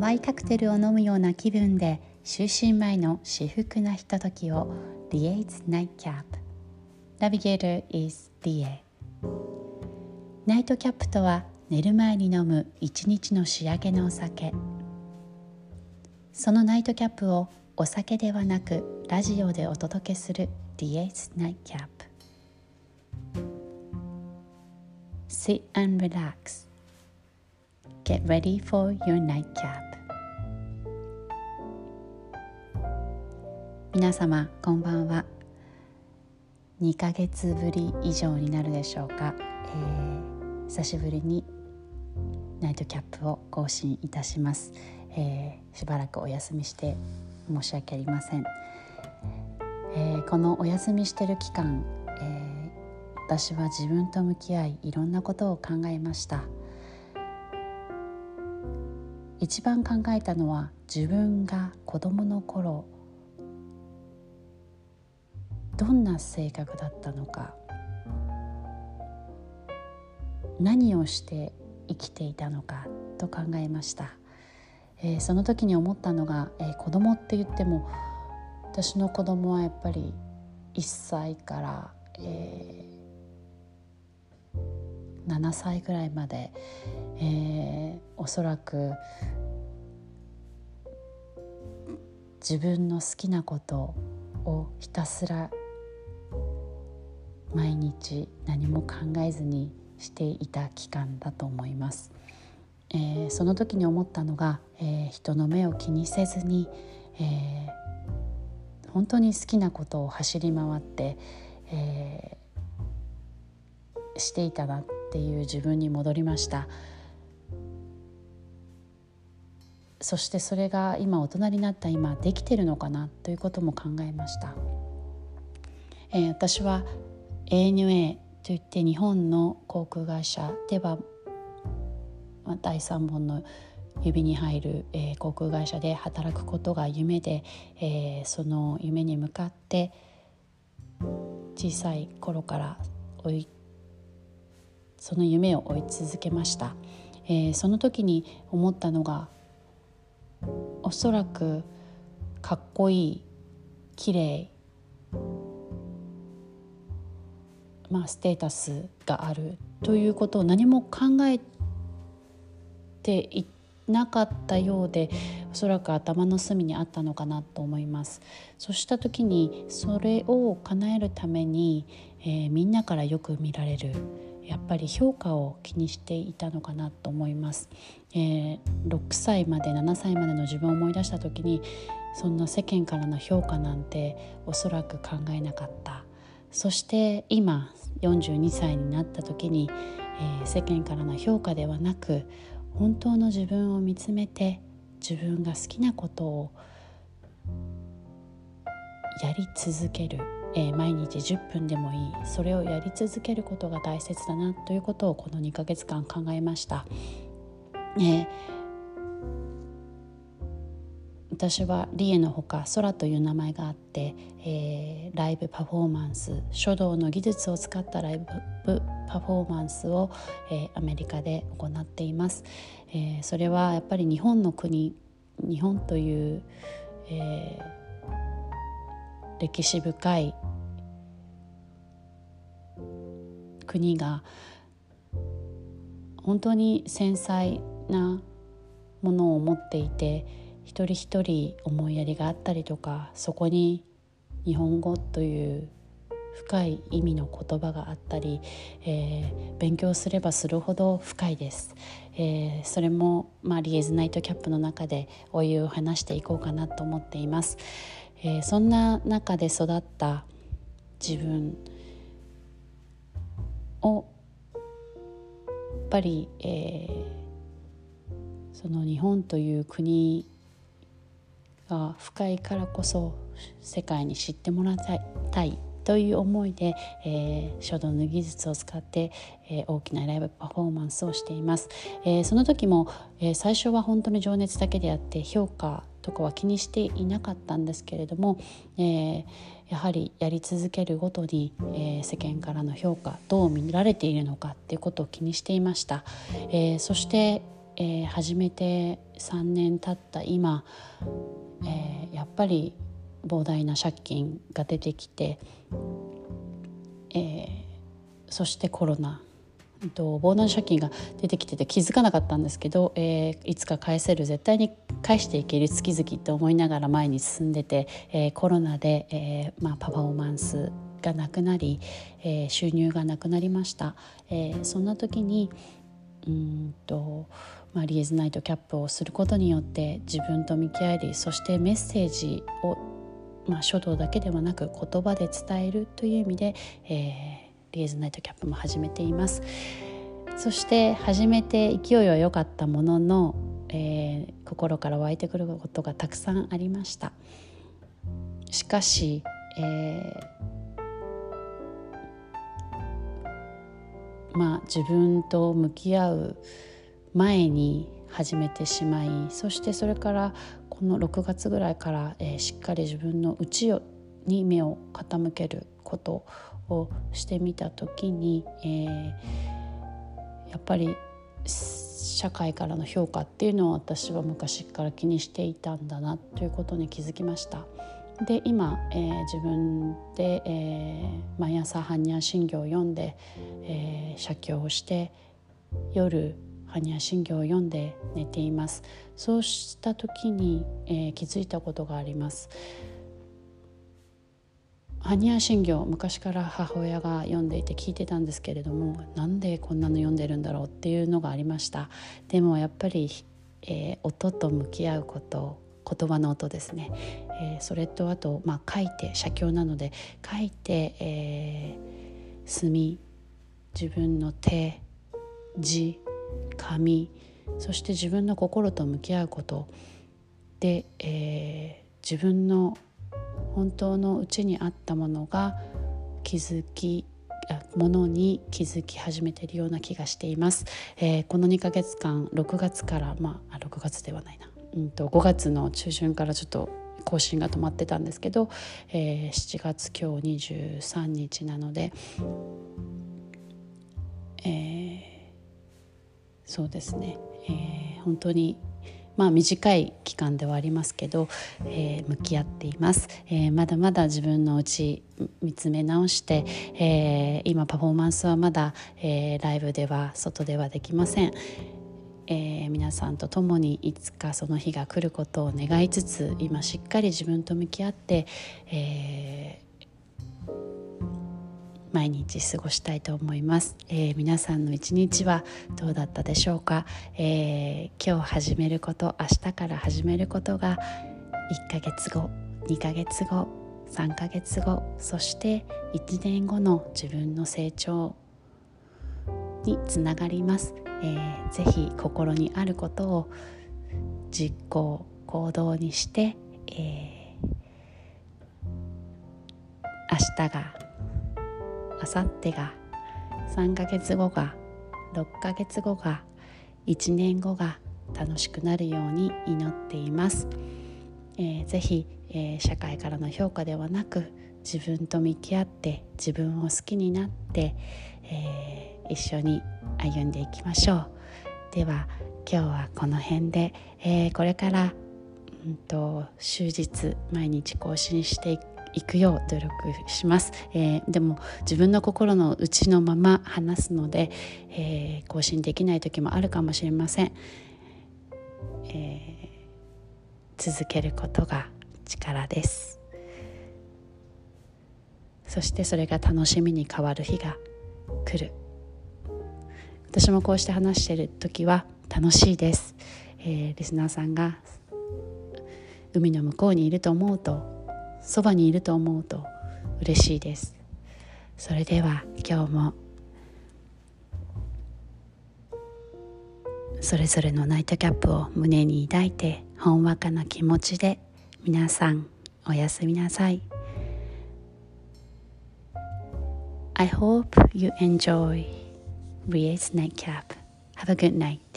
淡いカクテルを飲むような気分で就寝前の至福なひとときを Lia's Nightcap Navigator is Lie ナイトキャップとは寝る前に飲む一日の仕上げのお酒。そのナイトキャップをお酒ではなくラジオでお届けする Lia's Nightcap Sit and relax Get ready for your nightcap 皆様こんばんは。2ヶ月ぶり以上になるでしょうか、えー、久しぶりにナイトキャップを更新いたします、えー、しばらくお休みして申し訳ありません、えー、このお休みしてる期間、え私は自分と向き合いいろんなことを考えました。一番考えたのは自分が子どもの頃どんな性格だったのか何をして生きていたのかと考えました、えー、その時に思ったのが、えー、子供って言っても私の子供はやっぱり1歳から、えー、7歳ぐらいまで、えー、おそらく自分の好きなことをひたすら毎日何も考えずにしていた期間だと思います。えー、その時に思ったのが、えー、人の目を気にせずに、えー、本当に好きなことを走り回って、えしていたなっっていう自分に戻りました。そしてそれが今大人になった今できてるのかなということも考えました、えー、私は ANA といって日本の航空会社では第3本の指に入る、えー、航空会社で働くことが夢で、えー、その夢に向かって小さい頃から追いその夢を追い続けました、えー、その時に思ったのがおそらくかっこいい綺麗まあステータスがあるということを何も考えていなかったようでおそらく頭の隅にあったのかなと思います。そうした時にそれを叶えるために、えー、みんなからよく見られるやっぱり評価を気にしていたのかなと思います、えー、6歳まで7歳までの自分を思い出した時にそんな世間からの評価なんておそらく考えなかった。そして今42歳になった時に、えー、世間からの評価ではなく本当の自分を見つめて自分が好きなことをやり続ける。えー、毎日10分でもいいそれをやり続けることが大切だなということをこの2ヶ月間考えました。えー、私はリエのほか空という名前があって、えー、ライブパフォーマンス書道の技術を使ったライブパフォーマンスを、えー、アメリカで行っています、えー、それはやっぱり日本の国日本という、えー歴史深い国が本当に繊細なものを持っていて一人一人思いやりがあったりとかそこに日本語という深い意味の言葉があったり、えー、勉強すればするほど深いです、えー、それも、まあ、リエズナイトキャップの中でお湯を話していこうかなと思っています。えー、そんな中で育った自分をやっぱり、えー、その日本という国が深いからこそ世界に知ってもらいたいという思いで、えー、書道の技術を使って、えー、大きなライブパフォーマンスをしています、えー、その時も、え最初は本当に情熱だけであって評価とかは気にしていなかったんですけれども、えー、やはりやり続けるごとに、えー、世間からの評価どう見られているのかっていうことを気にしていました、えー、そしてえー、始めて3年経った今、えー、やっぱり膨大な借金が出てきて、えー、そしてコロナと膨大な借金が出てきてて気づかなかったんですけど、えー、いつか返せる絶対に返していける月々って思いながら前に進んでて、えー、コロナで、えーまあ、パフォーマンスがなくなり、えー、収入がなくなりました、えー、そんな時にうんと、まあ、リエズナイトキャップをすることによって自分と向き合いそしてメッセージを、まあ、書道だけではなく言葉で伝えるという意味で、えー、リエズナイトキャップも始めています。そして始めて勢いは良かったものの、えー、心から湧いてくることがたくさんありました。しかし、えー、まあ自分と向き合う前に始めてしまいそしてそれからこの6月ぐらいから、えー、しっかり自分の内に目を傾けることをしてみた時に、えー、やっぱり社会からの評価っていうのを私は昔から気にしていたんだなということに気づきました。で今、えー、自分で、えー、毎朝般若心経を読んで、えー、写経をして夜般若心経を読んで寝ていますそうした時に、えー、気づいたことがあります般若心経昔から母親が読んでいて聞いてたんですけれどもなんでこんなの読んでるんだろうっていうのがありました。でもやっぱり、えー、音と向き合うこと言葉の音ですね、えー、それとあと、まあ、書いて写経なので書いて、えー、墨自分の手字紙そして自分の心と向き合うこと。で、えー、自分の本当のうちにあったものが気づきものに気づき始めているような気がしています、えー、この2ヶ月間6月からまあ6月ではないな、うんと、5月の中旬からちょっと更新が止まってたんですけど、えー、7月今日23日なので、えー、そうですね、えー、本当にまあ、短い期間ではありますけど、えー、向き合っています、えー、まだまだ自分の内見つめ直して、えー、今パフォーマンスはまだ、えライブでは外ではできません、え皆さんと共にいつかその日が来ることを願いつつ今しっかり自分と向き合って、え毎日過ごしたいと思います、えー、皆さんの一日はどうだったでしょうか、えー、今日始めること明日から始めることが1ヶ月後2ヶ月後3ヶ月後そして1年後の自分の成長につながります、えー、ぜひ心にあることを実行行動にして、えー、明日があさってが3ヶ月後が6ヶ月後が1年後が楽しくなるように祈っています、えー、ぜひ、えー、社会からの評価ではなく自分と向き合って自分を好きになって、えー、一緒に歩んでいきましょう。では今日はこの辺で、えー、これから、うんと、終日毎日更新していくいくよう努力します、えー、でも自分の心の内のまま話すので、えー、更新できない時もあるかもしれません、えー、続けることが力です。そしてそれが楽しみに変わる日が来る。私もこうして話している時は楽しいです、えー、リスナーさんが海の向こうにいると思うとそばにいると思うと嬉しいですそれでは今日もそれぞれのナイトキャップを胸に抱いてほんわかな気持ちで皆さんおやすみなさい I hope you enjoy Riyad's nightcap. Have a good night.